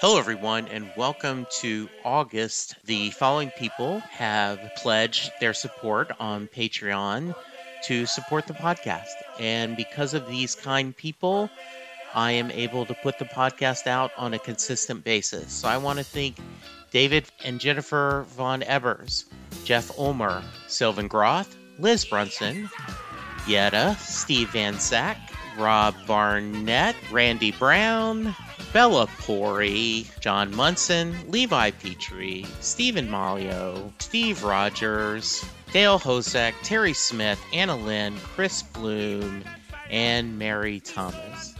Hello, everyone, and welcome to August. The following people have pledged their support on Patreon to support the podcast. And because of these kind people, I am able to put the podcast out on a consistent basis. So I want to thank David and Jennifer Von Ebers, Jeff Ulmer, Sylvan Groth, Liz Brunson, Yetta, Steve Van Sack, Rob Barnett, Randy Brown, Bella Pori, John Munson, Levi Petrie, Stephen Malio, Steve Rogers, Dale Hosek, Terry Smith, Anna Lynn, Chris Bloom, and Mary Thomas.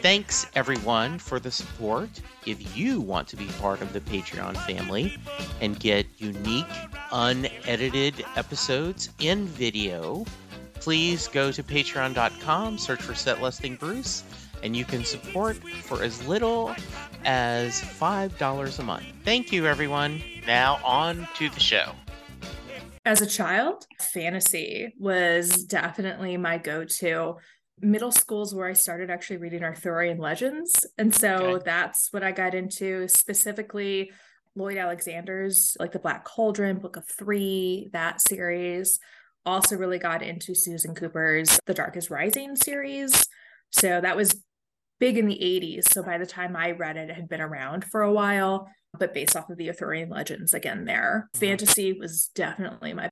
Thanks everyone for the support. If you want to be part of the Patreon family and get unique, unedited episodes in video, please go to patreon.com, search for Set Listing Bruce, and you can support for as little as $5 a month. Thank you, everyone. Now, on to the show. As a child, fantasy was definitely my go to. Middle school's where I started actually reading Arthurian legends. And so okay. that's what I got into specifically Lloyd Alexander's, like the Black Cauldron, Book of Three, that series. Also, really got into Susan Cooper's The Dark is Rising series. So that was big in the 80s. So by the time I read it, it had been around for a while, but based off of the Arthurian legends again there. Mm-hmm. Fantasy was definitely my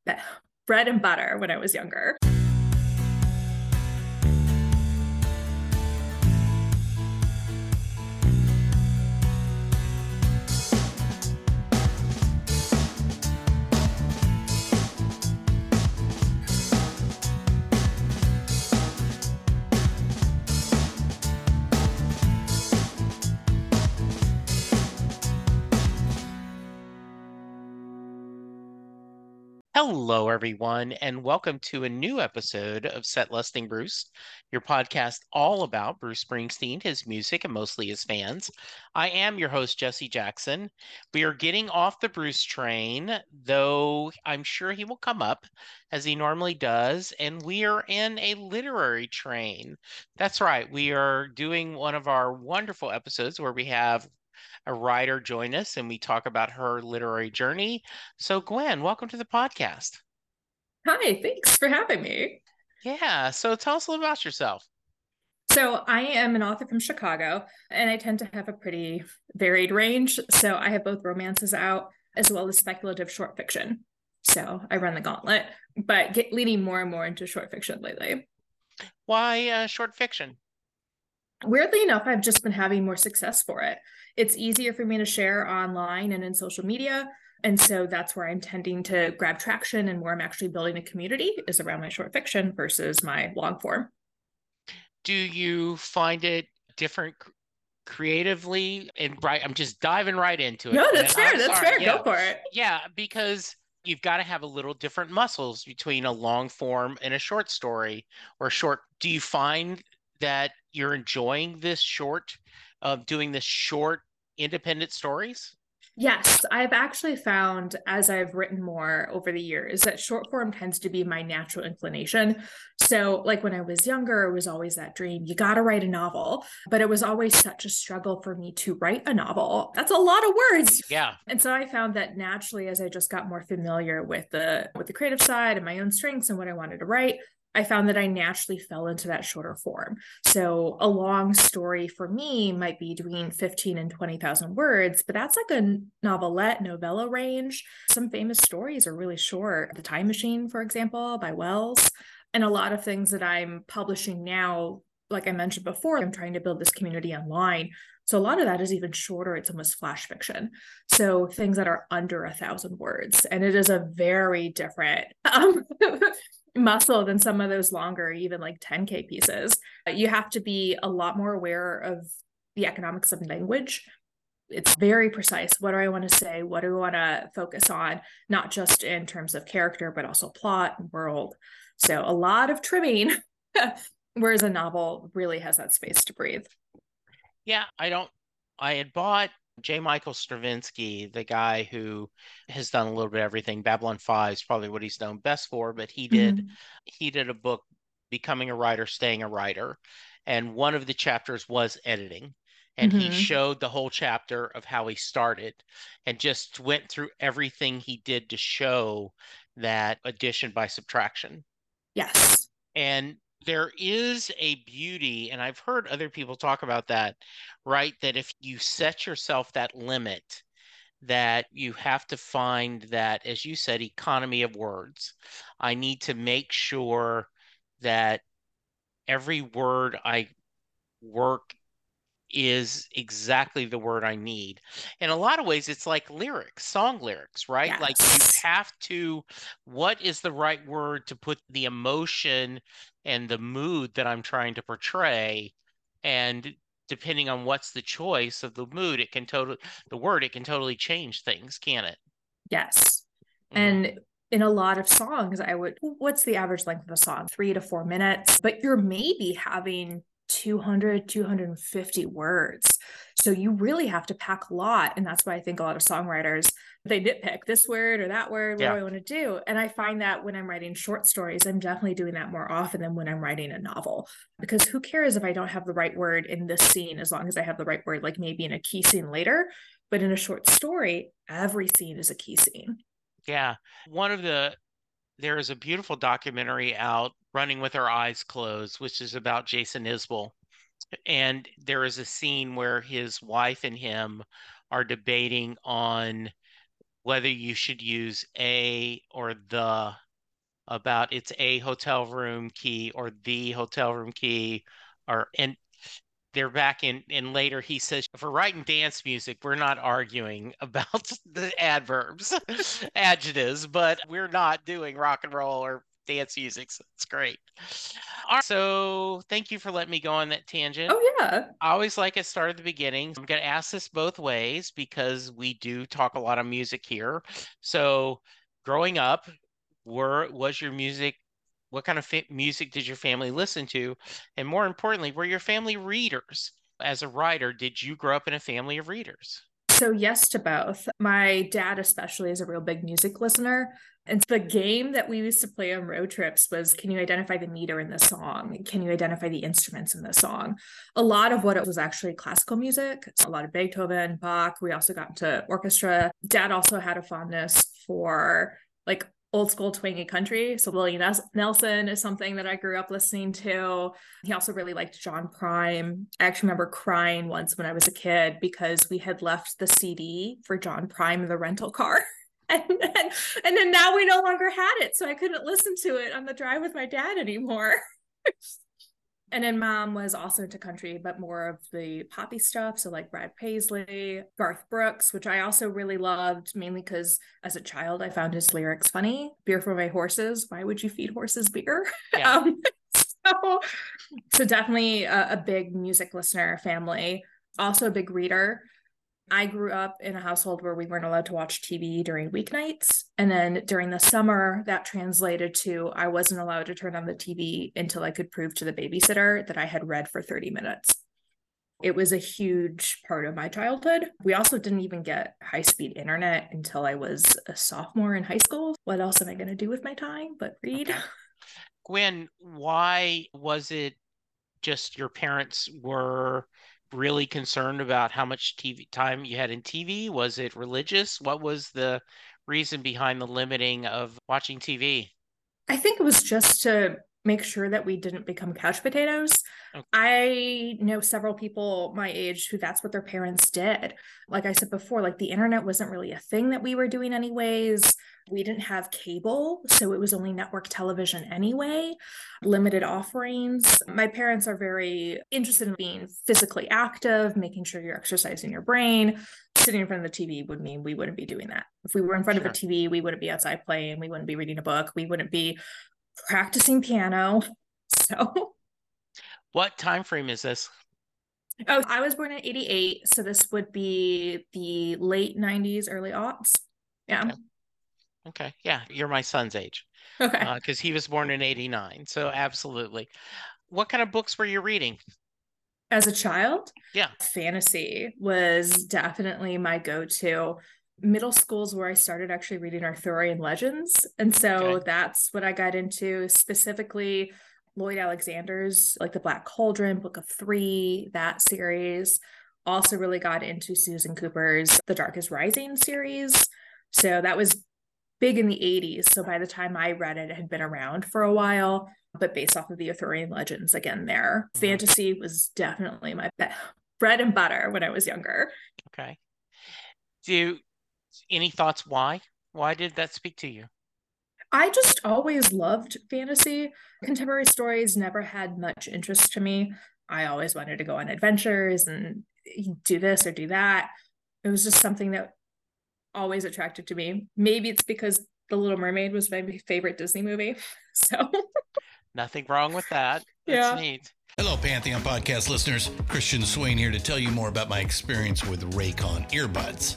bread and butter when I was younger. Hello, everyone, and welcome to a new episode of Set Listing Bruce, your podcast all about Bruce Springsteen, his music, and mostly his fans. I am your host, Jesse Jackson. We are getting off the Bruce train, though I'm sure he will come up as he normally does, and we are in a literary train. That's right, we are doing one of our wonderful episodes where we have a writer join us and we talk about her literary journey. So, Gwen, welcome to the podcast. Hi, thanks for having me. Yeah. So, tell us a little about yourself. So, I am an author from Chicago and I tend to have a pretty varied range. So, I have both romances out as well as speculative short fiction. So, I run the gauntlet, but get leaning more and more into short fiction lately. Why uh, short fiction? Weirdly enough, I've just been having more success for it it's easier for me to share online and in social media. And so that's where I'm tending to grab traction and where I'm actually building a community is around my short fiction versus my long form. Do you find it different creatively and right i'm just diving right into it no that's fair I'm that's sorry. fair yeah. go for it yeah because you've got to have a little different muscles between a long form and a short story or short do you find that you're enjoying this short of doing this short independent stories? Yes, I've actually found as I've written more over the years that short form tends to be my natural inclination. So, like when I was younger, it was always that dream you got to write a novel, but it was always such a struggle for me to write a novel. That's a lot of words. Yeah. And so I found that naturally as I just got more familiar with the with the creative side and my own strengths and what I wanted to write, I found that I naturally fell into that shorter form. So a long story for me might be between 15 and 20,000 words, but that's like a novelette, novella range. Some famous stories are really short. The Time Machine, for example, by Wells. And a lot of things that I'm publishing now, like I mentioned before, I'm trying to build this community online. So a lot of that is even shorter. It's almost flash fiction. So things that are under a thousand words. And it is a very different um, muscle than some of those longer, even like 10K pieces. You have to be a lot more aware of the economics of language. It's very precise. What do I want to say? What do I want to focus on? Not just in terms of character, but also plot and world. So a lot of trimming, whereas a novel really has that space to breathe. Yeah, I don't. I had bought J. Michael Straczynski, the guy who has done a little bit of everything. Babylon 5 is probably what he's known best for, but he did mm-hmm. he did a book becoming a writer, staying a writer. And one of the chapters was editing. And mm-hmm. he showed the whole chapter of how he started and just went through everything he did to show that addition by subtraction. Yes. And there is a beauty, and I've heard other people talk about that, right? That if you set yourself that limit, that you have to find that, as you said, economy of words. I need to make sure that every word I work is exactly the word I need. In a lot of ways, it's like lyrics, song lyrics, right? Yes. Like you have to, what is the right word to put the emotion and the mood that I'm trying to portray? And depending on what's the choice of the mood, it can totally, the word, it can totally change things, can it? Yes. Mm-hmm. And in a lot of songs, I would, what's the average length of a song? Three to four minutes, but you're maybe having 200 250 words. So you really have to pack a lot and that's why i think a lot of songwriters they nitpick this word or that word what yeah. do i want to do? And i find that when i'm writing short stories i'm definitely doing that more often than when i'm writing a novel because who cares if i don't have the right word in this scene as long as i have the right word like maybe in a key scene later but in a short story every scene is a key scene. Yeah. One of the there is a beautiful documentary out running with our eyes closed which is about jason isbell. And there is a scene where his wife and him are debating on whether you should use a or the about it's a hotel room key or the hotel room key or and they're back in and later he says for writing dance music we're not arguing about the adverbs adjectives but we're not doing rock and roll or dance music so it's great right, so thank you for letting me go on that tangent oh yeah i always like it start at the beginning i'm going to ask this both ways because we do talk a lot of music here so growing up were was your music what kind of fa- music did your family listen to? And more importantly, were your family readers? As a writer, did you grow up in a family of readers? So, yes to both. My dad, especially, is a real big music listener. And the game that we used to play on road trips was can you identify the meter in the song? Can you identify the instruments in the song? A lot of what it was actually classical music, a lot of Beethoven, Bach. We also got into orchestra. Dad also had a fondness for like old school twangy country. So Willie Nelson is something that I grew up listening to. He also really liked John Prine. I actually remember crying once when I was a kid because we had left the CD for John Prine in the rental car. and then, and then now we no longer had it. So I couldn't listen to it on the drive with my dad anymore. And then mom was also into country, but more of the poppy stuff. So like Brad Paisley, Garth Brooks, which I also really loved, mainly because as a child I found his lyrics funny. Beer for my horses. Why would you feed horses beer? Yeah. um, so, so definitely a, a big music listener family. Also a big reader. I grew up in a household where we weren't allowed to watch TV during weeknights. And then during the summer, that translated to I wasn't allowed to turn on the TV until I could prove to the babysitter that I had read for 30 minutes. It was a huge part of my childhood. We also didn't even get high speed internet until I was a sophomore in high school. What else am I going to do with my time but read? Gwen, why was it just your parents were really concerned about how much TV time you had in TV? Was it religious? What was the reason behind the limiting of watching TV? I think it was just to make sure that we didn't become couch potatoes. Okay. I know several people my age who that's what their parents did. Like I said before, like the internet wasn't really a thing that we were doing, anyways. We didn't have cable, so it was only network television anyway, limited offerings. My parents are very interested in being physically active, making sure you're exercising your brain. Sitting in front of the TV would mean we wouldn't be doing that. If we were in front sure. of a TV, we wouldn't be outside playing, we wouldn't be reading a book, we wouldn't be practicing piano. So what time frame is this? Oh, I was born in 88. So this would be the late 90s, early aughts. Yeah. Okay. okay. Yeah. You're my son's age. Okay. Because uh, he was born in 89. So absolutely. What kind of books were you reading? As a child? Yeah. Fantasy was definitely my go to middle school's where I started actually reading Arthurian legends. And so okay. that's what I got into specifically Lloyd Alexander's like the Black Cauldron, Book of Three, that series. Also really got into Susan Cooper's The Dark is Rising series. So that was big in the 80s. So by the time I read it, it had been around for a while, but based off of the Arthurian legends again there. Mm-hmm. Fantasy was definitely my be- bread and butter when I was younger. Okay. Do you any thoughts why? Why did that speak to you? I just always loved fantasy. Contemporary stories never had much interest to me. I always wanted to go on adventures and do this or do that. It was just something that always attracted to me. Maybe it's because The Little Mermaid was my favorite Disney movie. So nothing wrong with that. That's yeah. neat. Hello, Pantheon podcast listeners. Christian Swain here to tell you more about my experience with Raycon earbuds.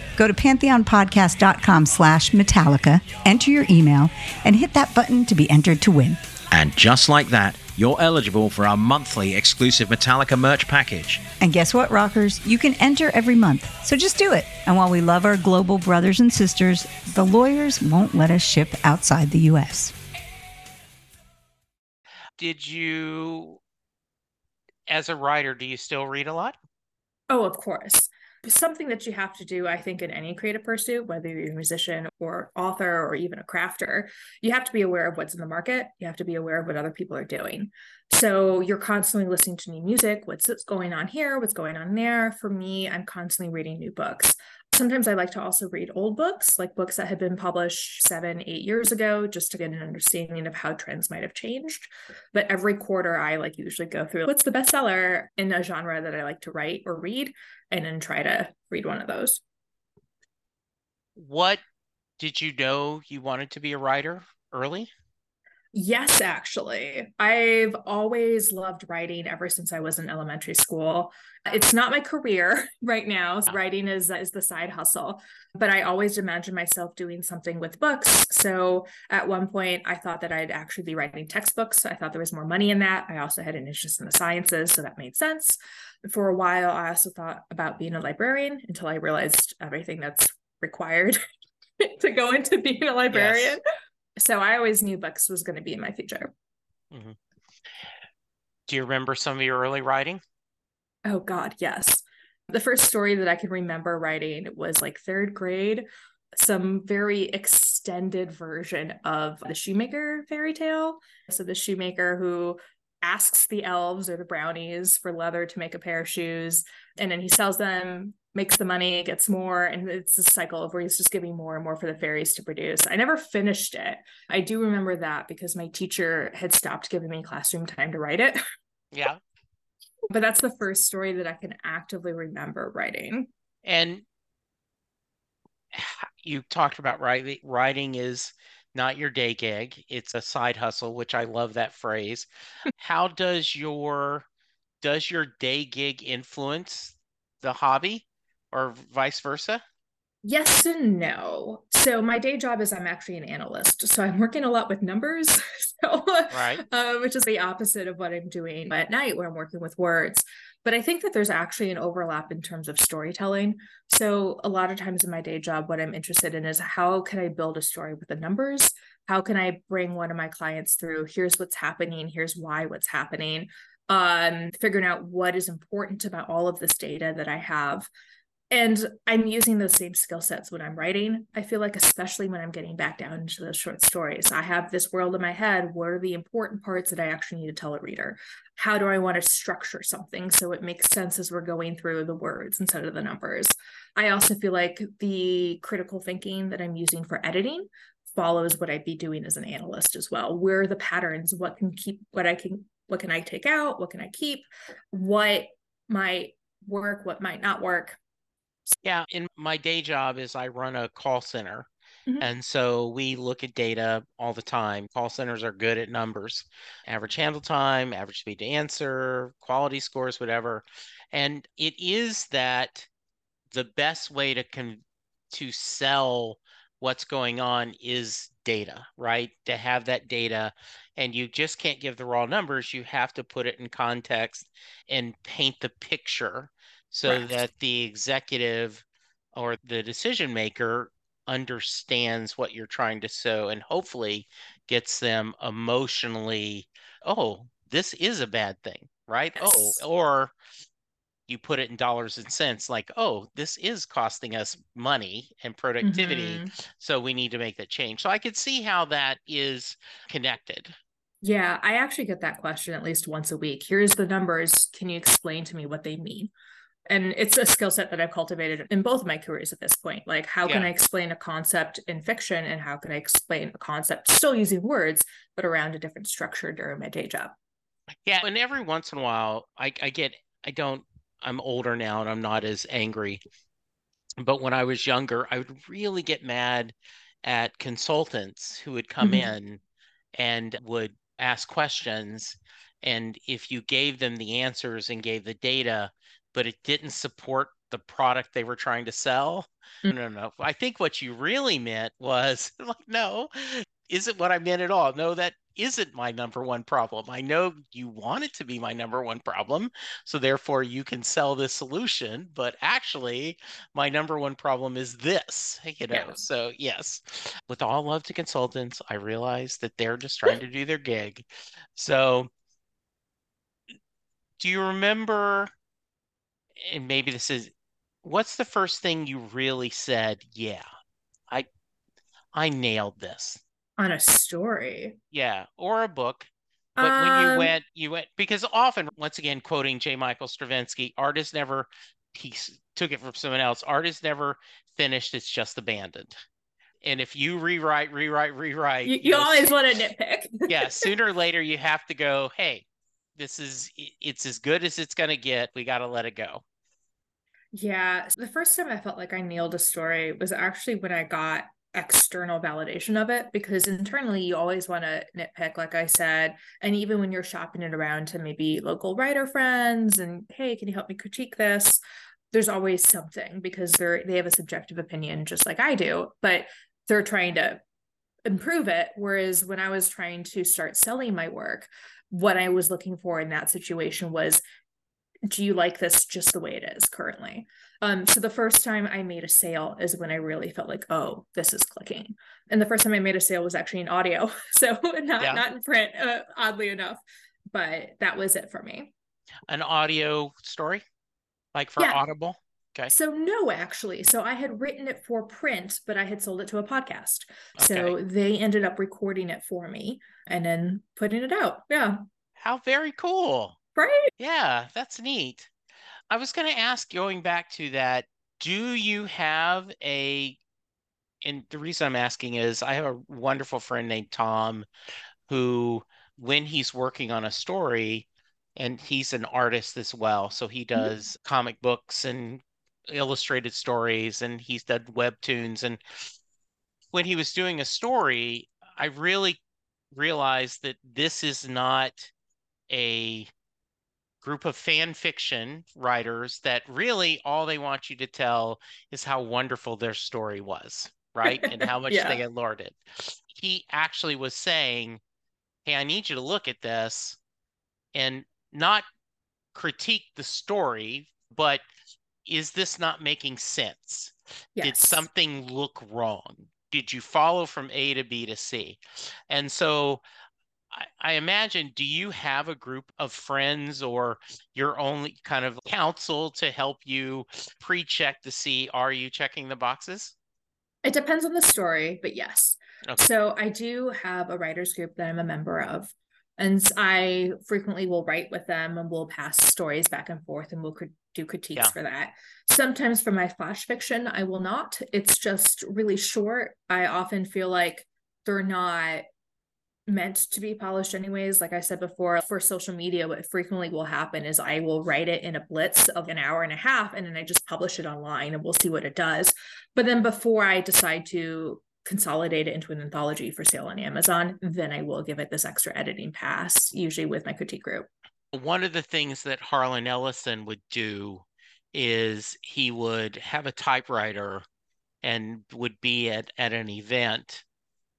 Go to pantheonpodcast.com slash Metallica, enter your email, and hit that button to be entered to win. And just like that, you're eligible for our monthly exclusive Metallica merch package. And guess what, rockers? You can enter every month. So just do it. And while we love our global brothers and sisters, the lawyers won't let us ship outside the U.S. Did you, as a writer, do you still read a lot? Oh, of course something that you have to do, I think, in any creative pursuit, whether you're a musician or author or even a crafter, you have to be aware of what's in the market. You have to be aware of what other people are doing. So you're constantly listening to new music. What's going on here? What's going on there? For me, I'm constantly reading new books. Sometimes I like to also read old books, like books that had been published seven, eight years ago, just to get an understanding of how trends might have changed. But every quarter, I like usually go through what's the bestseller in a genre that I like to write or read, and then try to read one of those. What did you know you wanted to be a writer early? Yes, actually. I've always loved writing ever since I was in elementary school. It's not my career right now. Writing is is the side hustle, but I always imagined myself doing something with books. So at one point I thought that I'd actually be writing textbooks. I thought there was more money in that. I also had an interest in the sciences, so that made sense. For a while I also thought about being a librarian until I realized everything that's required to go into being a librarian. Yes so I always knew books was going to be in my future. Mm-hmm. Do you remember some of your early writing? Oh, God, yes. The first story that I can remember writing was like third grade, some very extended version of the shoemaker fairy tale. So, the shoemaker who asks the elves or the brownies for leather to make a pair of shoes, and then he sells them makes the money, gets more, and it's a cycle of where he's just giving more and more for the fairies to produce. I never finished it. I do remember that because my teacher had stopped giving me classroom time to write it. Yeah. but that's the first story that I can actively remember writing. And you talked about writing. Writing is not your day gig; it's a side hustle, which I love that phrase. How does your does your day gig influence the hobby? Or vice versa? Yes and no. So my day job is I'm actually an analyst, so I'm working a lot with numbers, so right, uh, which is the opposite of what I'm doing at night where I'm working with words. But I think that there's actually an overlap in terms of storytelling. So a lot of times in my day job, what I'm interested in is how can I build a story with the numbers? How can I bring one of my clients through? Here's what's happening. Here's why what's happening. Um, figuring out what is important about all of this data that I have and i'm using those same skill sets when i'm writing i feel like especially when i'm getting back down into those short stories. I have this world in my head what are the important parts that i actually need to tell a reader? How do i want to structure something so it makes sense as we're going through the words instead of the numbers? I also feel like the critical thinking that i'm using for editing follows what i'd be doing as an analyst as well. Where are the patterns? What can keep what i can what can i take out? What can i keep? What might work? What might not work yeah, in my day job is I run a call center. Mm-hmm. And so we look at data all the time. Call centers are good at numbers, average handle time, average speed to answer, quality scores, whatever. And it is that the best way to con- to sell what's going on is data, right? To have that data and you just can't give the raw numbers, you have to put it in context and paint the picture so Correct. that the executive or the decision maker understands what you're trying to sow and hopefully gets them emotionally oh this is a bad thing right oh, yes. oh or you put it in dollars and cents like oh this is costing us money and productivity mm-hmm. so we need to make that change so i could see how that is connected yeah i actually get that question at least once a week here's the numbers can you explain to me what they mean and it's a skill set that I've cultivated in both of my careers at this point. Like, how yeah. can I explain a concept in fiction, and how can I explain a concept still using words, but around a different structure during my day job? Yeah, and every once in a while, I, I get, I don't, I'm older now, and I'm not as angry. But when I was younger, I would really get mad at consultants who would come mm-hmm. in and would ask questions. And if you gave them the answers and gave the data, but it didn't support the product they were trying to sell. Mm-hmm. No, no, no. I think what you really meant was like, no, isn't what I meant at all. No, that isn't my number one problem. I know you want it to be my number one problem. So therefore you can sell this solution, but actually my number one problem is this, you know. Yeah. So yes, with all love to consultants, I realize that they're just trying to do their gig. So do you remember and maybe this is what's the first thing you really said yeah i i nailed this. On a story? Yeah or a book. But um, when you um, went you went because often once again quoting j. Michael Straczynski art is never he took it from someone else. Art is never finished it's just abandoned. And if you rewrite rewrite rewrite you, you, you always want to nitpick. Yeah sooner or later you have to go hey this is it's as good as it's going to get. We got to let it go yeah. The first time I felt like I nailed a story was actually when I got external validation of it because internally you always want to nitpick like i said and even when you're shopping it around to maybe local writer friends and hey can you help me critique this there's always something because they're they have a subjective opinion just like i do but they're trying to improve it whereas when i was trying to start selling my work what i was looking for in that situation was do you like this just the way it is currently um so the first time i made a sale is when i really felt like oh this is clicking and the first time i made a sale was actually in audio so not yeah. not in print uh, oddly enough but that was it for me an audio story like for Yeah. Audible? Okay. So no, actually. So I had written it for print, but I had sold it to a podcast. Okay. So they ended up recording it for me and then putting it out. Yeah. How very cool. Right. Yeah, that's neat. I was going to ask, going back to that, do you have a, and the reason I'm asking is I have a wonderful friend named Tom who, when he's working on a story, and he's an artist as well, so he mm-hmm. does comic books and illustrated stories, and he's done webtoons. And when he was doing a story, I really realized that this is not a group of fan fiction writers that really all they want you to tell is how wonderful their story was, right? And how much Yeah. they adored it. He actually was saying, Hey, I need you to look at this and not critique the story, but is this not making sense? Did something look wrong? Did you follow from A to B to C? And so I, imagine, do you have a group of friends or your only kind of counsel to help you pre-check to see are you checking the boxes? It depends on the story, but yes. Okay. So I do have a writers group that I'm a member of. And I frequently will write with them and we'll pass stories back and forth and we'll do critiques Yeah. for that. Sometimes for my flash fiction, I will not. It's just really short. I often feel like they're not meant to be polished anyways like i said before for social media what frequently will happen is i will write it in a blitz of an hour and a half and then i just publish it online and we'll see what it does. But then before i decide to consolidate it into an anthology for sale on amazon then i will give it this extra editing pass usually with my critique group. One of the things that Harlan Ellison would do is he would have a typewriter and would be at, at an event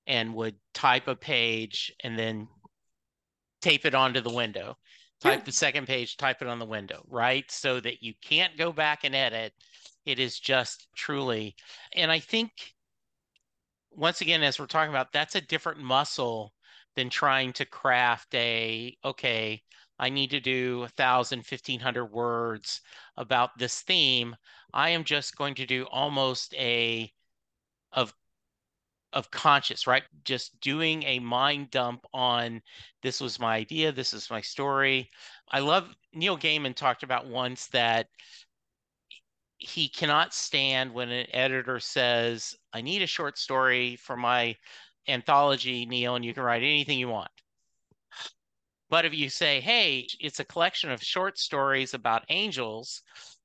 and would type a page and then tape it onto the window. Type Yeah. the second page, type it on the window, right? So that you can't go back and edit. It is just truly, and I think once again, as we're talking about, that's a different muscle than trying to craft a, okay, I need to do a thousand, fifteen hundred words about this theme. I am just going to do almost a of of conscious, right? Just doing a mind dump on this was my idea, this is my story. I love Neil Gaiman talked about once that he cannot stand when an editor says, I need a short story for my anthology, Neil, and you can write anything you want. But if you say, hey, it's a collection of short stories about angels,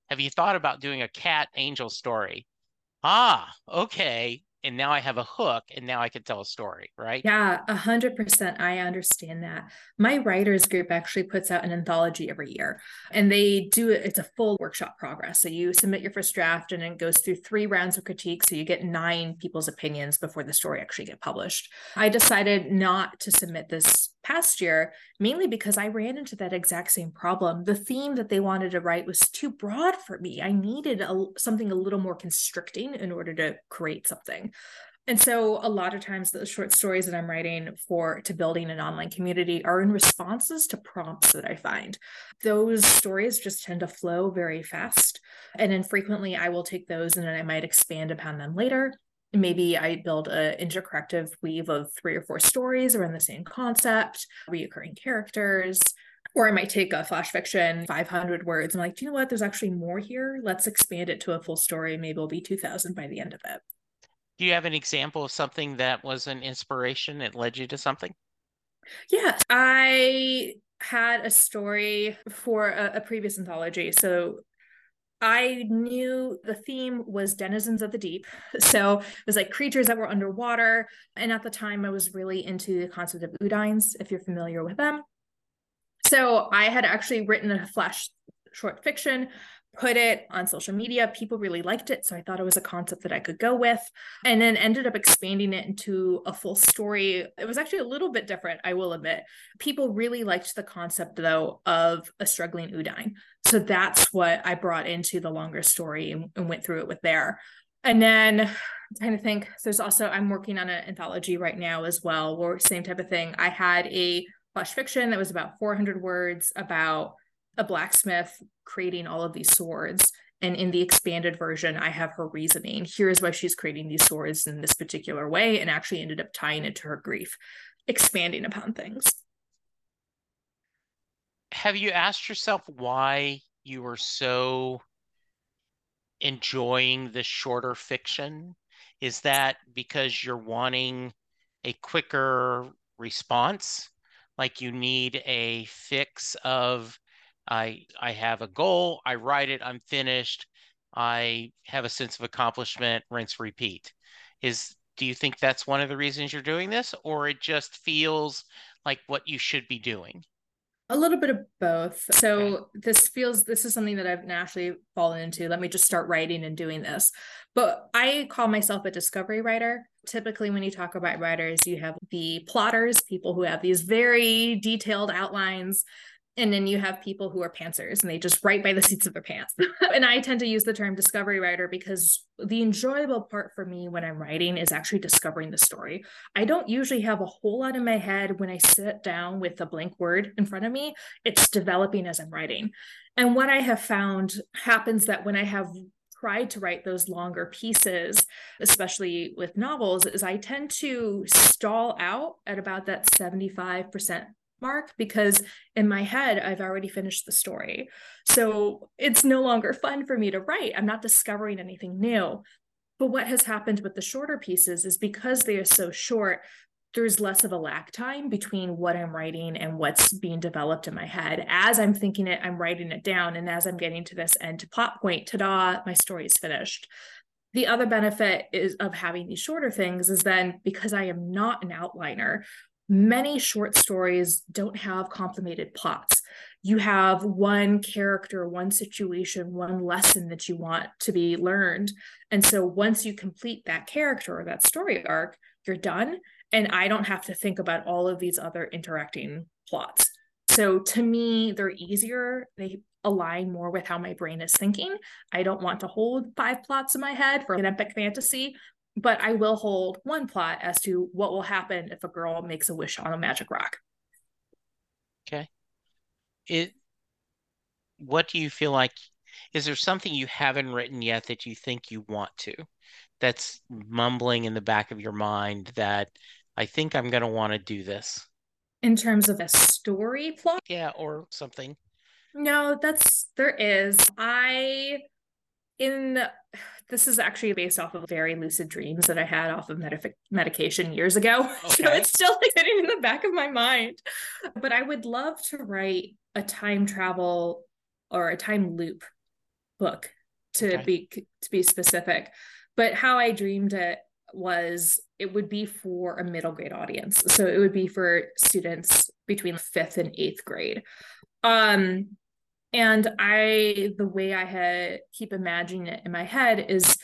have you thought about doing a cat angel story? Ah, okay. And now I have a hook, and now I can tell a story, right? Yeah, a hundred percent. I understand that. My writers group actually puts out an anthology every year and they do it. It's a full workshop progress. So you submit your first draft and it goes through three rounds of critique. So you get nine people's opinions before the story actually get published. I decided not to submit this past year, mainly because I ran into that exact same problem. The theme that they wanted to write was too broad for me. I needed a, something a little more constricting in order to create something. And so a lot of times the short stories that I'm writing for to building an online community are in responses to prompts that I find. Those stories just tend to flow very fast. And then frequently I will take those and then I might expand upon them later. Maybe I build a intercorrective weave of three or four stories around the same concept, reoccurring characters, or I might take a flash fiction, 500 words. I'm like, do you know what? There's actually more here. Let's expand it to a full story. Maybe it'll be 2000 by the end of it. Do you have an example of something that was an inspiration that led you to something? Yeah, I had a story for a, a previous anthology. So I knew the theme was denizens of the deep. So it was like creatures that were underwater. And at the time, I was really into the concept of Undines, if you're familiar with them. So I had actually written a flash short fiction, put it on social media. People really liked it. So I thought it was a concept that I could go with, and then ended up expanding it into a full story. It was actually a little bit different, I will admit. People really liked the concept, though, of a struggling Undine. So that's what I brought into the longer story and, went through it with there. And then I'm trying to think, there's also, I'm working on an anthology right now as well, where same type of thing. I had a flash fiction that was about 400 words about a blacksmith creating all of these swords. And in the expanded version i have her reasoning. Here's why she's creating these swords in this particular way and actually ended up tying it to her grief expanding upon things. Have you asked yourself why you were so enjoying the shorter fiction? Is that because you're wanting a quicker response? Like you need a fix of I I have a goal, I write it, I'm finished, I have a sense of accomplishment, rinse repeat. Is do you think that's one of the reasons you're doing this or it just feels like what you should be doing? A little bit of both. So okay. this feels this is something that I've naturally fallen into. Let me just start writing and doing this. But I call myself a discovery writer. Typically, when you talk about writers, you have the plotters, people who have these very detailed outlines and then you have people who are pantsers and they just write by the seats of their pants. and I tend to use the term discovery writer because the enjoyable part for me when I'm writing is actually discovering the story. I don't usually have a whole lot in my head when I sit down with a blank word in front of me. It's developing as I'm writing. And what I have found happens that when I have tried to write those longer pieces, especially with novels, is I tend to stall out at about that 75% mark because in my head I've already finished the story. So it's no longer fun for me to write. I'm not discovering anything new. But what has happened with the shorter pieces is because they are so short, there's less of a lag time between what I'm writing and what's being developed in my head. As I'm thinking it, I'm writing it down. And as I'm getting to this end to plot point, ta da, my story is finished. The other benefit is of having these shorter things is then because I am not an outliner, many short stories don't have complicated plots. You have one character, one situation, one lesson that you want to be learned. And so once you complete that character or that story arc, you're done. And I don't have to think about all of these other interacting plots. So to me, they're easier. They align more with how my brain is thinking. I don't want to hold five plots in my head for an epic fantasy but I will hold one plot as to what will happen if a girl makes a wish on a magic rock. Okay. It what do you feel like is there something you haven't written yet that you think you want to that's mumbling in the back of your mind that I think I'm going to want to do this? In terms of a story plot? Yeah, or something. No, that's there is. I in this is actually based off of very lucid dreams that I had off of med- medication years ago. Okay. So it's still like sitting in the back of my mind. But I would love to write a time travel or a time loop book to okay. be to be specific. But how I dreamed it was it would be for a middle grade audience. So it would be for students between 5th and 8th grade. Um and I, the way I had keep imagining it in my head is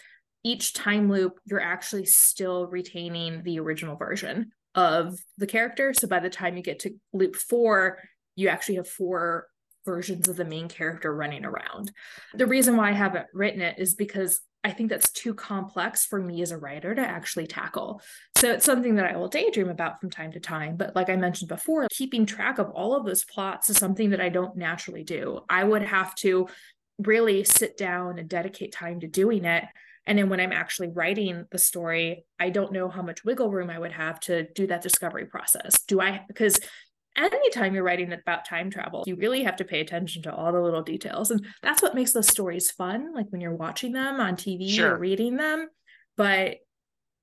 each time loop, you're actually still retaining the original version of the character. So by the time you get to loop four, you actually have four versions of the main character running around. The reason why I haven't written it is because I think that's too complex for me as a writer to actually tackle. So it's something that I will daydream about from time to time. But like I mentioned before, keeping track of all of those plots is something that I don't naturally do. I would have to really sit down and dedicate time to doing it. And then when I'm actually writing the story, I don't know how much wiggle room I would have to do that discovery process. Do I, because anytime you're writing about time travel, you really have to pay attention to all the little details. And that's what makes those stories fun, like when you're watching them on TV sure. or reading them. But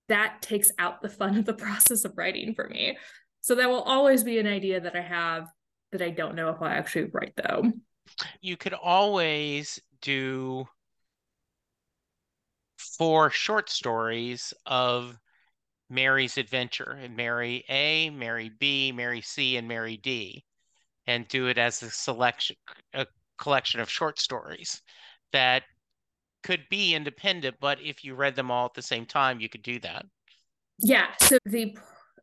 that takes out the fun of the process of writing for me. So that will always be an idea that I have that I don't know if I'll actually write though. You could always do four short stories of Mary's adventure and Mary A, Mary B, Mary C, and Mary D, and do it as a selection, a collection of short stories that could be independent, but if you read them all at the same time, you could do that. Yeah. So the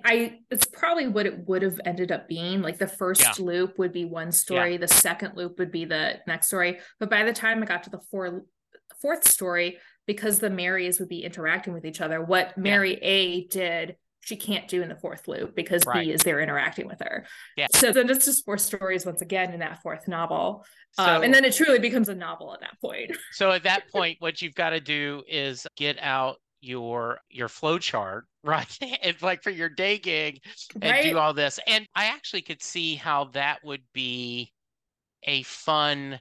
I it's probably what it would have ended up being. Like the first yeah. loop would be one story, yeah. the second loop would be the next story. But by the time I got to the four, fourth story, because the Marys would be interacting with each other, what Mary yeah. A did she can't do in the fourth loop because Right. B is there interacting with her. Yeah. So then it's just four stories once again in that fourth novel. um, and then it truly becomes a novel at that point. So at that point, what you've got to do is get out your your flow chart, right? and like for your day gig and Right? do all this. And I actually could see how that would be a fun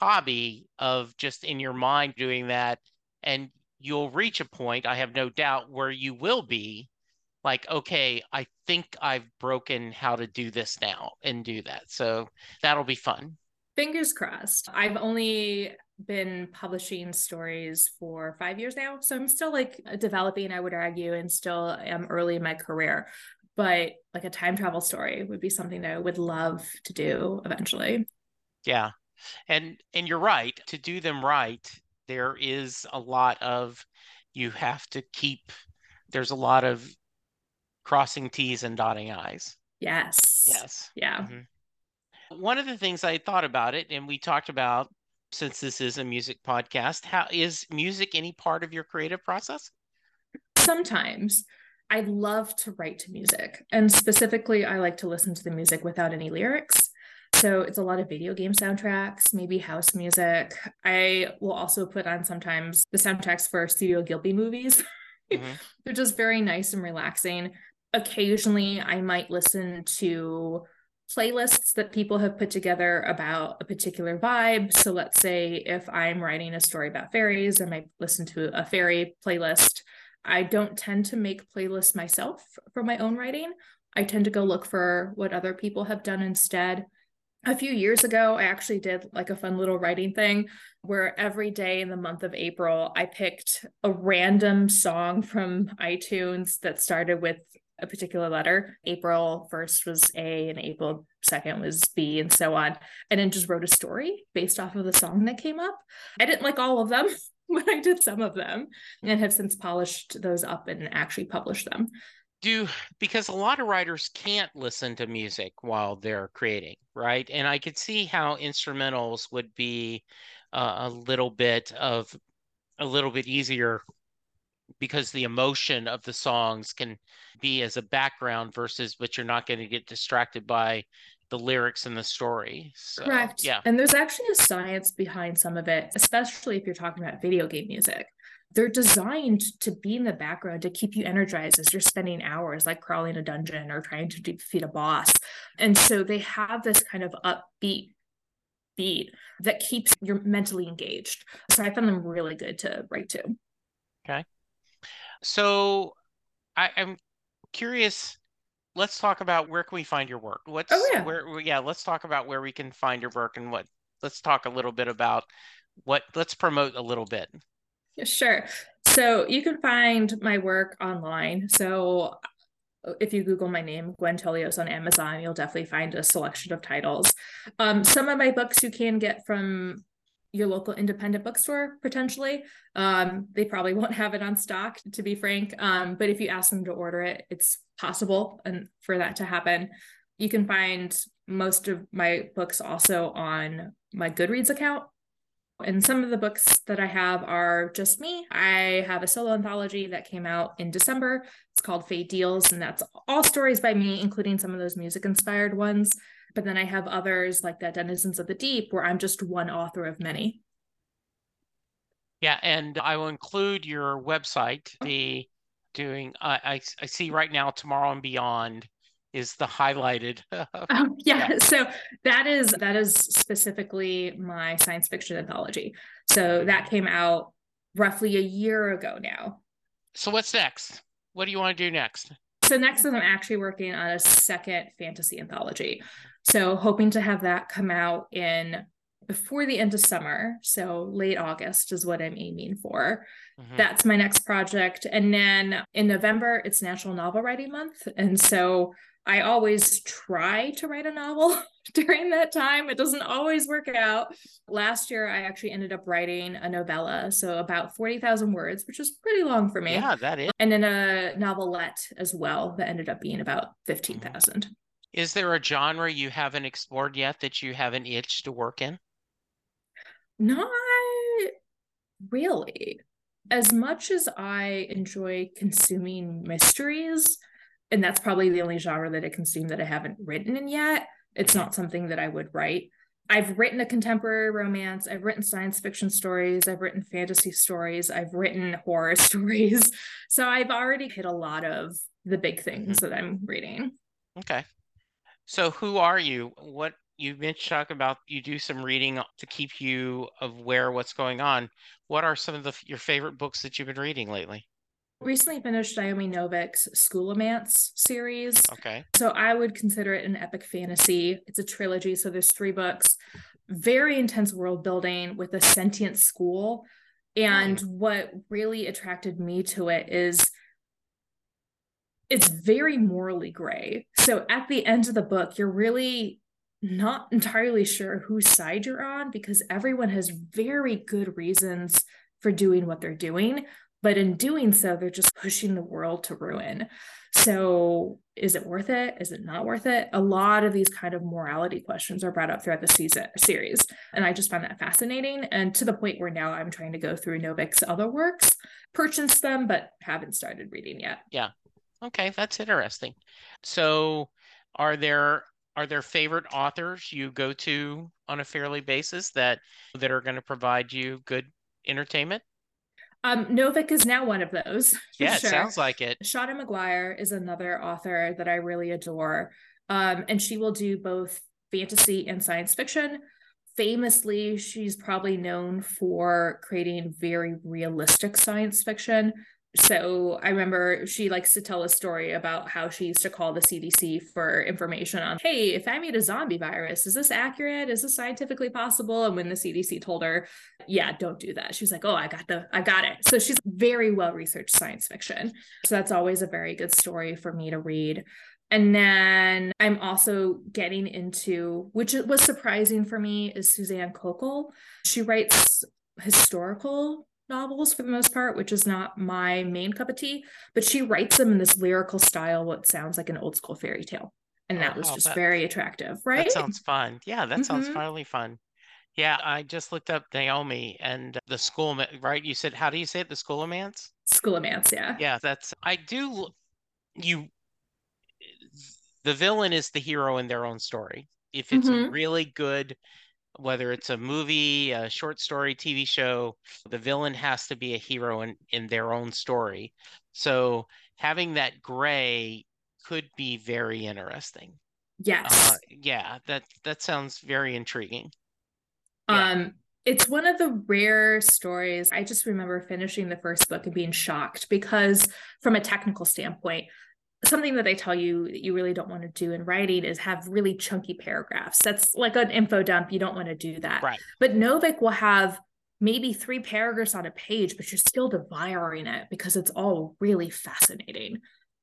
hobby of just in your mind doing that. And you'll reach a point, I have no doubt, where you will be like, okay, I think I've broken how to do this now and do that. So that'll be fun. Fingers crossed. I've only been publishing stories for five years now. So I'm still like developing, I would argue, and still am early in my career. But like a time travel story would be something that I would love to do eventually. Yeah. And and you're right. To do them right, there is a lot of you have to keep there's a lot of crossing T's and dotting I's. Yes. Yes. Yeah. Mhm. One of the things I thought about it, and we talked about since this is a music podcast, how is music any part of your creative process? Sometimes I love to write to music. And specifically, I like to listen to the music without any lyrics. So it's a lot of video game soundtracks, maybe house music. I will also put on sometimes the soundtracks for Studio Ghibli movies. Mhm. They're just very nice and relaxing. Occasionally, I might listen to playlists that people have put together about a particular vibe. So let's say if I'm writing a story about fairies, I might listen to a fairy playlist. I don't tend to make playlists myself for my own writing. I tend to go look for what other people have done instead. A few years ago, I actually did like a fun little writing thing where every day in the month of April, I picked a random song from iTunes that started with a particular letter. April 1st was A and April 2nd was B and so on. And then just wrote a story based off of the song that came up. I didn't like all of them, but I did some of them and have since polished those up and actually published them. Do because a lot of writers can't listen to music while they're creating, right? And I could see how instrumentals would be uh, a little bit of a little bit easier because the emotion of the songs can be as a background versus but you're not going to get distracted by the lyrics and the story. So, Correct. Yeah. And there's actually a science behind some of it, especially if you're talking about video game music. They're designed to be in the background to keep you energized as you're spending hours like crawling a dungeon or trying to defeat a boss. And so they have this kind of upbeat beat that keeps you mentally engaged. So I found them really good to write to. Okay. So I, I'm curious. Let's talk about where can we find your work? What's Oh, yeah. where yeah, let's talk about where we can find your work and what let's talk a little bit about what let's promote a little bit. Sure. So you can find my work online. So uh, if you Google my name, Gwen Tolios on Amazon, you'll definitely find a selection of titles. Um, some of my books you can get from your local independent bookstore potentially. Um, they probably won't have it on stock, to be frank. Um, but if you ask them to order it, it's possible and for that to happen. You can find most of my books also on my Goodreads account. And some of the books that I have are just me. I have a solo anthology that came out in December. It's called Fae Deals, and that's all stories by me, including some of those music inspired ones. But then I have others like that Denizens of the Deep, where I'm just one author of many. Yeah, and I will include your website. The doing I I, I see right now tomorrow and beyond is the highlighted. Oh, yeah. Yeah. So that is that is specifically my science fiction anthology. So that came out roughly a year ago now. so what's next? What do you want to do next? So next is I'm actually working on a second fantasy anthology. So hoping to have that come out in before the end of summer. So late August is what I'm aiming for. Mhm. That's my next project. And then in November, it's National Novel Writing Month. And so I always try to write a novel during that time. It doesn't always work out. Last year, I actually ended up writing a novella, so about 40,000 words, which is pretty long for me. Yeah, that is. And then a novelette as well that ended up being about 15,000. Is there a genre you haven't explored yet that you have an itch to work in? Not really. As much as I enjoy consuming mysteries, and that's probably the only genre that I consume that I haven't written in yet, it's not something that I would write. I've written a contemporary romance, I've written science fiction stories, I've written fantasy stories, I've written horror stories. So I've already hit a lot of the big things mm-hmm. that I'm reading. Okay. So who are you? What you mentioned talk about you do some reading to keep you aware what's going on. What are some of the your favorite books that you've been reading lately? Recently finished Naomi Novik's Scholomance series. Okay. So I would consider it an epic fantasy. It's a trilogy, so there's three books. Very intense world building with a sentient school. And oh. what really attracted me to it is it's very morally gray. So at the end of the book, you're really not entirely sure whose side you're on because everyone has very good reasons for doing what they're doing. But in doing so, they're just pushing the world to ruin. So, is it worth it? Is it not worth it? A lot of these kind of morality questions are brought up throughout the season series, and I just found that fascinating. And to the point where now I'm trying to go through Novik's other works, purchase them, but haven't started reading yet. Yeah, Okay, that's interesting. So, are there are there favorite authors you go to on a fairly basis that that are going to provide you good entertainment? Um, Novik is now one of those. Yeah, sure. it sounds like it. Seanan McGuire is another author that I really adore. Um, and she will do both fantasy and science fiction. Famously, she's probably known for creating very realistic science fiction so I remember she likes to tell a story about how she used to call the CDC for information on, hey, if I made a zombie virus, is this accurate? Is this scientifically possible? And when the CDC told her, yeah, don't do that, she was like, oh, I got the, I got it. So she's very well researched science fiction. So that's always a very good story for me to read. And then I'm also getting into, which was surprising for me, is Suzanne Kokel. She writes historical novels for the most part, which is not my main cup of tea, but she writes them in this lyrical style, what sounds like an old school fairy tale. And that oh, was just that, very attractive, right? That sounds fun. Yeah, that sounds mm-hmm. really fun. Yeah, I just looked up Naomi and the school, right? You said, how do you say it? The Scholomance? Scholomance, yeah. Yeah, that's, I do, you, the villain is the hero in their own story. If it's mm-hmm. a really good whether it's a movie, a short story, TV show, the villain has to be a hero in, in their own story. So having that gray could be very interesting. Yes. Uh, yeah, that that sounds very intriguing. Yeah. Um it's one of the rare stories. I just remember finishing the first book and being shocked because from a technical standpoint, something that they tell you that you really don't want to do in writing is have really chunky paragraphs. That's like an info dump. You don't want to do that. Right. But Novik will have maybe three paragraphs on a page, but you're still devouring it because it's all really fascinating.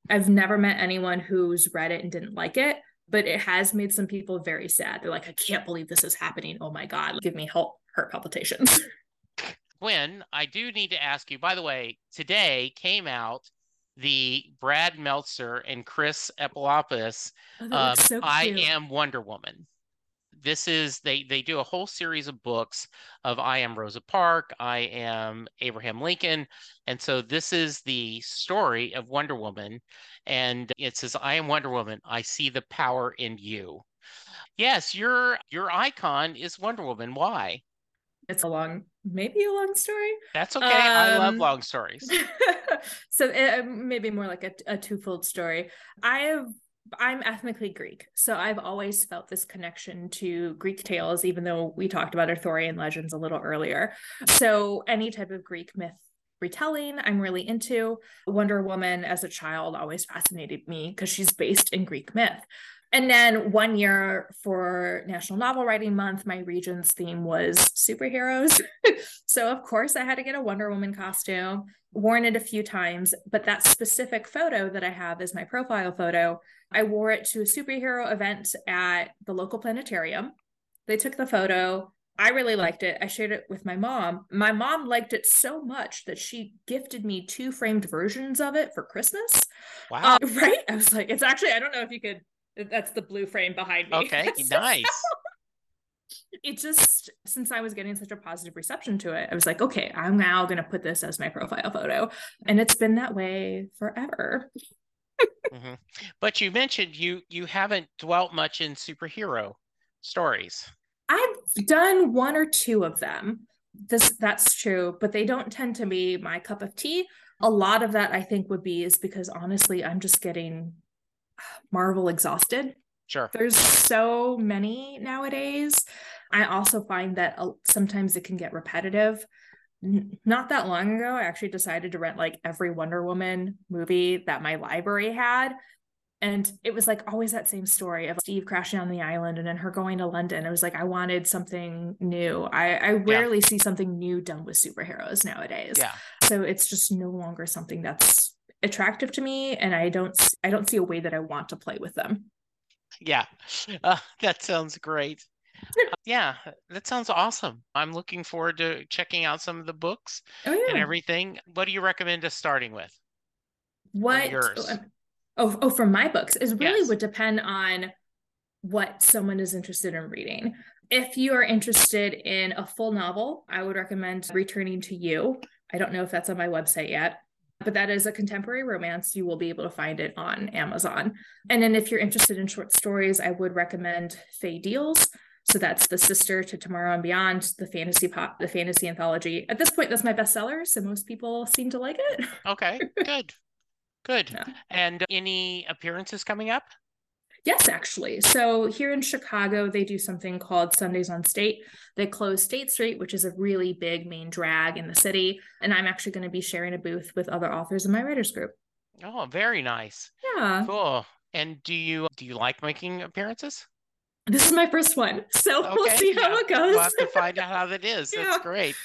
I've never met anyone who's read it and didn't like it, but it has made some people very sad. They're like, I can't believe this is happening. Oh my God, give me heart, heart palpitations. Gwen, I do need to ask you, by the way, today came out the Brad Meltzer and Chris Eliopoulos oh, um, so I Am Wonder Woman. This is they they do a whole series of books of I am Rosa Park, I am Abraham Lincoln, and so this is the story of Wonder Woman, and it says I am Wonder Woman. I see the power in you. Yes, your your icon is Wonder Woman. Why? It's a long, maybe a long story. That's okay. Um, I love um, long stories. so it, uh, maybe more like a, a twofold story. I have I'm ethnically Greek, so I've always felt this connection to Greek tales, even though we talked about Arthurian legends a little earlier. So any type of Greek myth retelling I'm really into. Wonder Woman as a child always fascinated me because she's based in Greek myth. And then one year for National Novel Writing Month, my region's theme was superheroes. so, of course, I had to get a Wonder Woman costume, worn it a few times. But that specific photo that I have is my profile photo. I wore it to a superhero event at the local planetarium. They took the photo. I really liked it. I shared it with my mom. My mom liked it so much that she gifted me two framed versions of it for Christmas. Wow. Uh, right? I was like, it's actually, I don't know if you could that's the blue frame behind me. Okay, nice. it just since I was getting such a positive reception to it, I was like, okay, I'm now going to put this as my profile photo, and it's been that way forever. mm-hmm. But you mentioned you you haven't dwelt much in superhero stories. I've done one or two of them. This that's true, but they don't tend to be my cup of tea. A lot of that I think would be is because honestly, I'm just getting Marvel exhausted. Sure. There's so many nowadays. I also find that uh, sometimes it can get repetitive. Not that long ago, I actually decided to rent like every Wonder Woman movie that my library had. And it was like always that same story of Steve crashing on the island and then her going to London. It was like I wanted something new. I, I rarely yeah. see something new done with superheroes nowadays. Yeah. So it's just no longer something that's attractive to me and i don't i don't see a way that i want to play with them. Yeah. Uh, that sounds great. Yeah that sounds awesome. I'm looking forward to checking out some of the books oh, yeah. and everything. What do you recommend us starting with? What yours? oh oh from my books is really yes. would depend on what someone is interested in reading. If you are interested in a full novel i would recommend returning to you. I don't know if that's on my website yet but that is a contemporary romance. You will be able to find it on Amazon. And then if you're interested in short stories, I would recommend Fae Deals. So that's the sister to Tomorrow and Beyond, the fantasy pop, the fantasy anthology. At this point, that's my bestseller, so most people seem to like it. Okay, good, good. Yeah. And any appearances coming up? Yes, actually. So here in Chicago, they do something called Sundays on State. They close State Street, which is a really big main drag in the city. And I'm actually going to be sharing a booth with other authors in my writers group. Oh, very nice. Yeah. Cool. And do you do you like making appearances? This is my first one. So okay, we'll see how it goes. We'll have to find out how that is. yeah. That's great.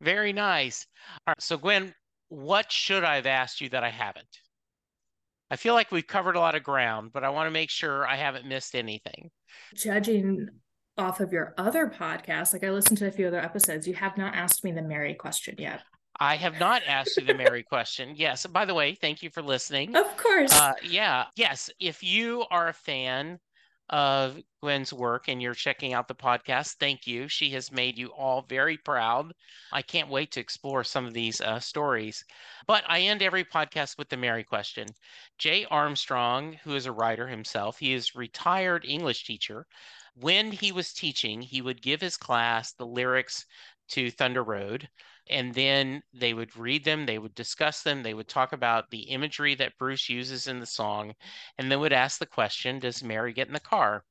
Very nice. All right. So Gwen, what should I have asked you that I haven't? I feel like we've covered a lot of ground, but I want to make sure I haven't missed anything. Judging off of your other podcast, like I listened to a few other episodes, you have not asked me the Mary question yet. I have not asked you the Mary question. Yes. By the way, thank you for listening. Of course. Uh, yeah. Yes. If you are a fan of Gwen's work and you're checking out the podcast, thank you. She has made you all very proud. I can't wait to explore some of these uh, stories. But I end every podcast with the Mary question. Jay Armstrong, who is a writer himself, he is retired English teacher. When he was teaching, he would give his class the lyrics to Thunder Road and then they would read them they would discuss them they would talk about the imagery that bruce uses in the song and then would ask the question does mary get in the car?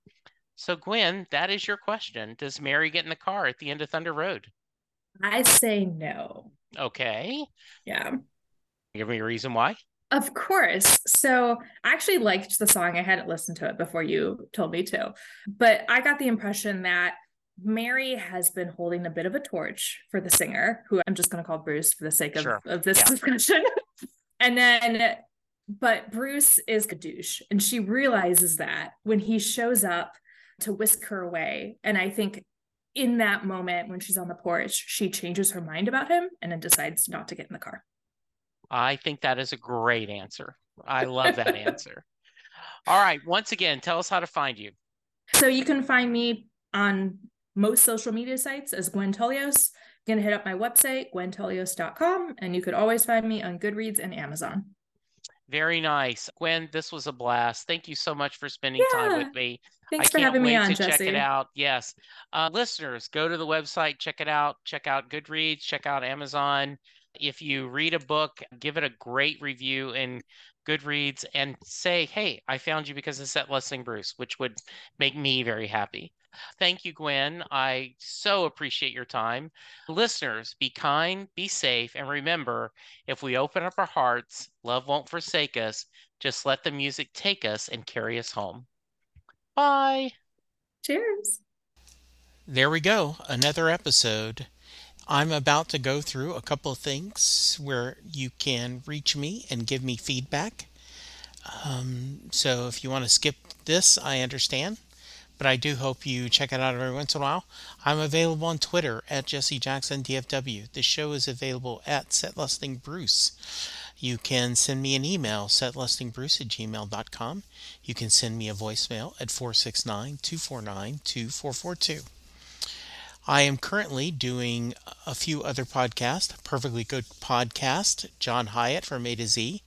So gwen that is your question. Does mary get in the car at the end of thunder road? I say no. Okay. Yeah. Give me a reason why. Of course. So I actually liked the song. I hadn't listened to it before you told me to, but I got the impression that Mary has been holding a bit of a torch for the singer, who I'm just going to call Bruce for the sake of, sure. of this yeah. discussion. and then, but Bruce is a douche, and she realizes that when he shows up to whisk her away. And I think in that moment, when she's on the porch, she changes her mind about him and then decides not to get in the car. I think that is a great answer. I love that answer. All right. Once again, tell us how to find you. So you can find me on most social media sites as Gwen Tolios. You can hit up my website, gwentolios.com, and you could always find me on Goodreads and Amazon. Very nice. Gwen, this was a blast. Thank you so much for spending yeah. time with me. Thanks I for having me on, to Jesse. Check it out. Yes. Uh, listeners, go to the website, check it out. Check out Goodreads, check out Amazon. If you read a book, give it a great review in Goodreads and say, hey, I found you because of Set Listing Bruce, which would make me very happy. Thank you, Gwen. I so appreciate your time. Listeners, be kind, be safe, and remember if we open up our hearts, love won't forsake us. Just let the music take us and carry us home. Bye. Cheers. There we go. Another episode. I'm about to go through a couple of things where you can reach me and give me feedback. Um, so if you want to skip this, I understand but I do hope you check it out every once in a while. I'm available on Twitter at Jesse Jackson DFW. The show is available at SetListingBruce. You can send me an email, setlistingbruce at gmail.com. You can send me a voicemail at 469 249 2442. I am currently doing a few other podcasts. Perfectly Good Podcast, John Hiatt from A to Z,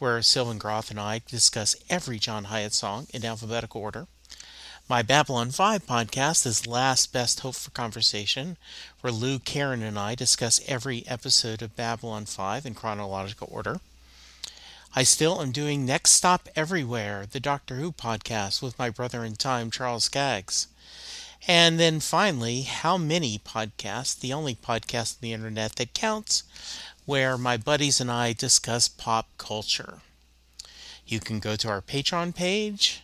where Sylvan Groth and I discuss every John Hiatt song in alphabetical order. My Babylon 5 podcast is Last Best Hope for Conversation, where Lou, Karen, and I discuss every episode of Babylon 5 in chronological order. I still am doing Next Stop Everywhere, the Doctor Who podcast with my brother in time, Charles Skaggs. And then finally, How Many Podcasts, the only podcast on the internet that counts, where my buddies and I discuss pop culture. You can go to our Patreon page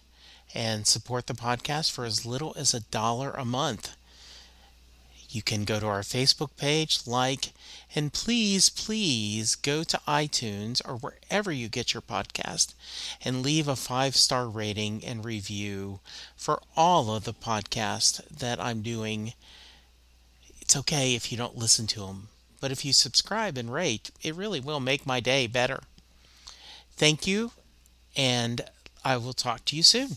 and support the podcast for as little as a dollar a month. You can go to our Facebook page, like, and please, please go to iTunes or wherever you get your podcast and leave a five star rating and review for all of the podcasts that I'm doing. It's okay if you don't listen to them, but if you subscribe and rate, it really will make my day better. Thank you, and I will talk to you soon.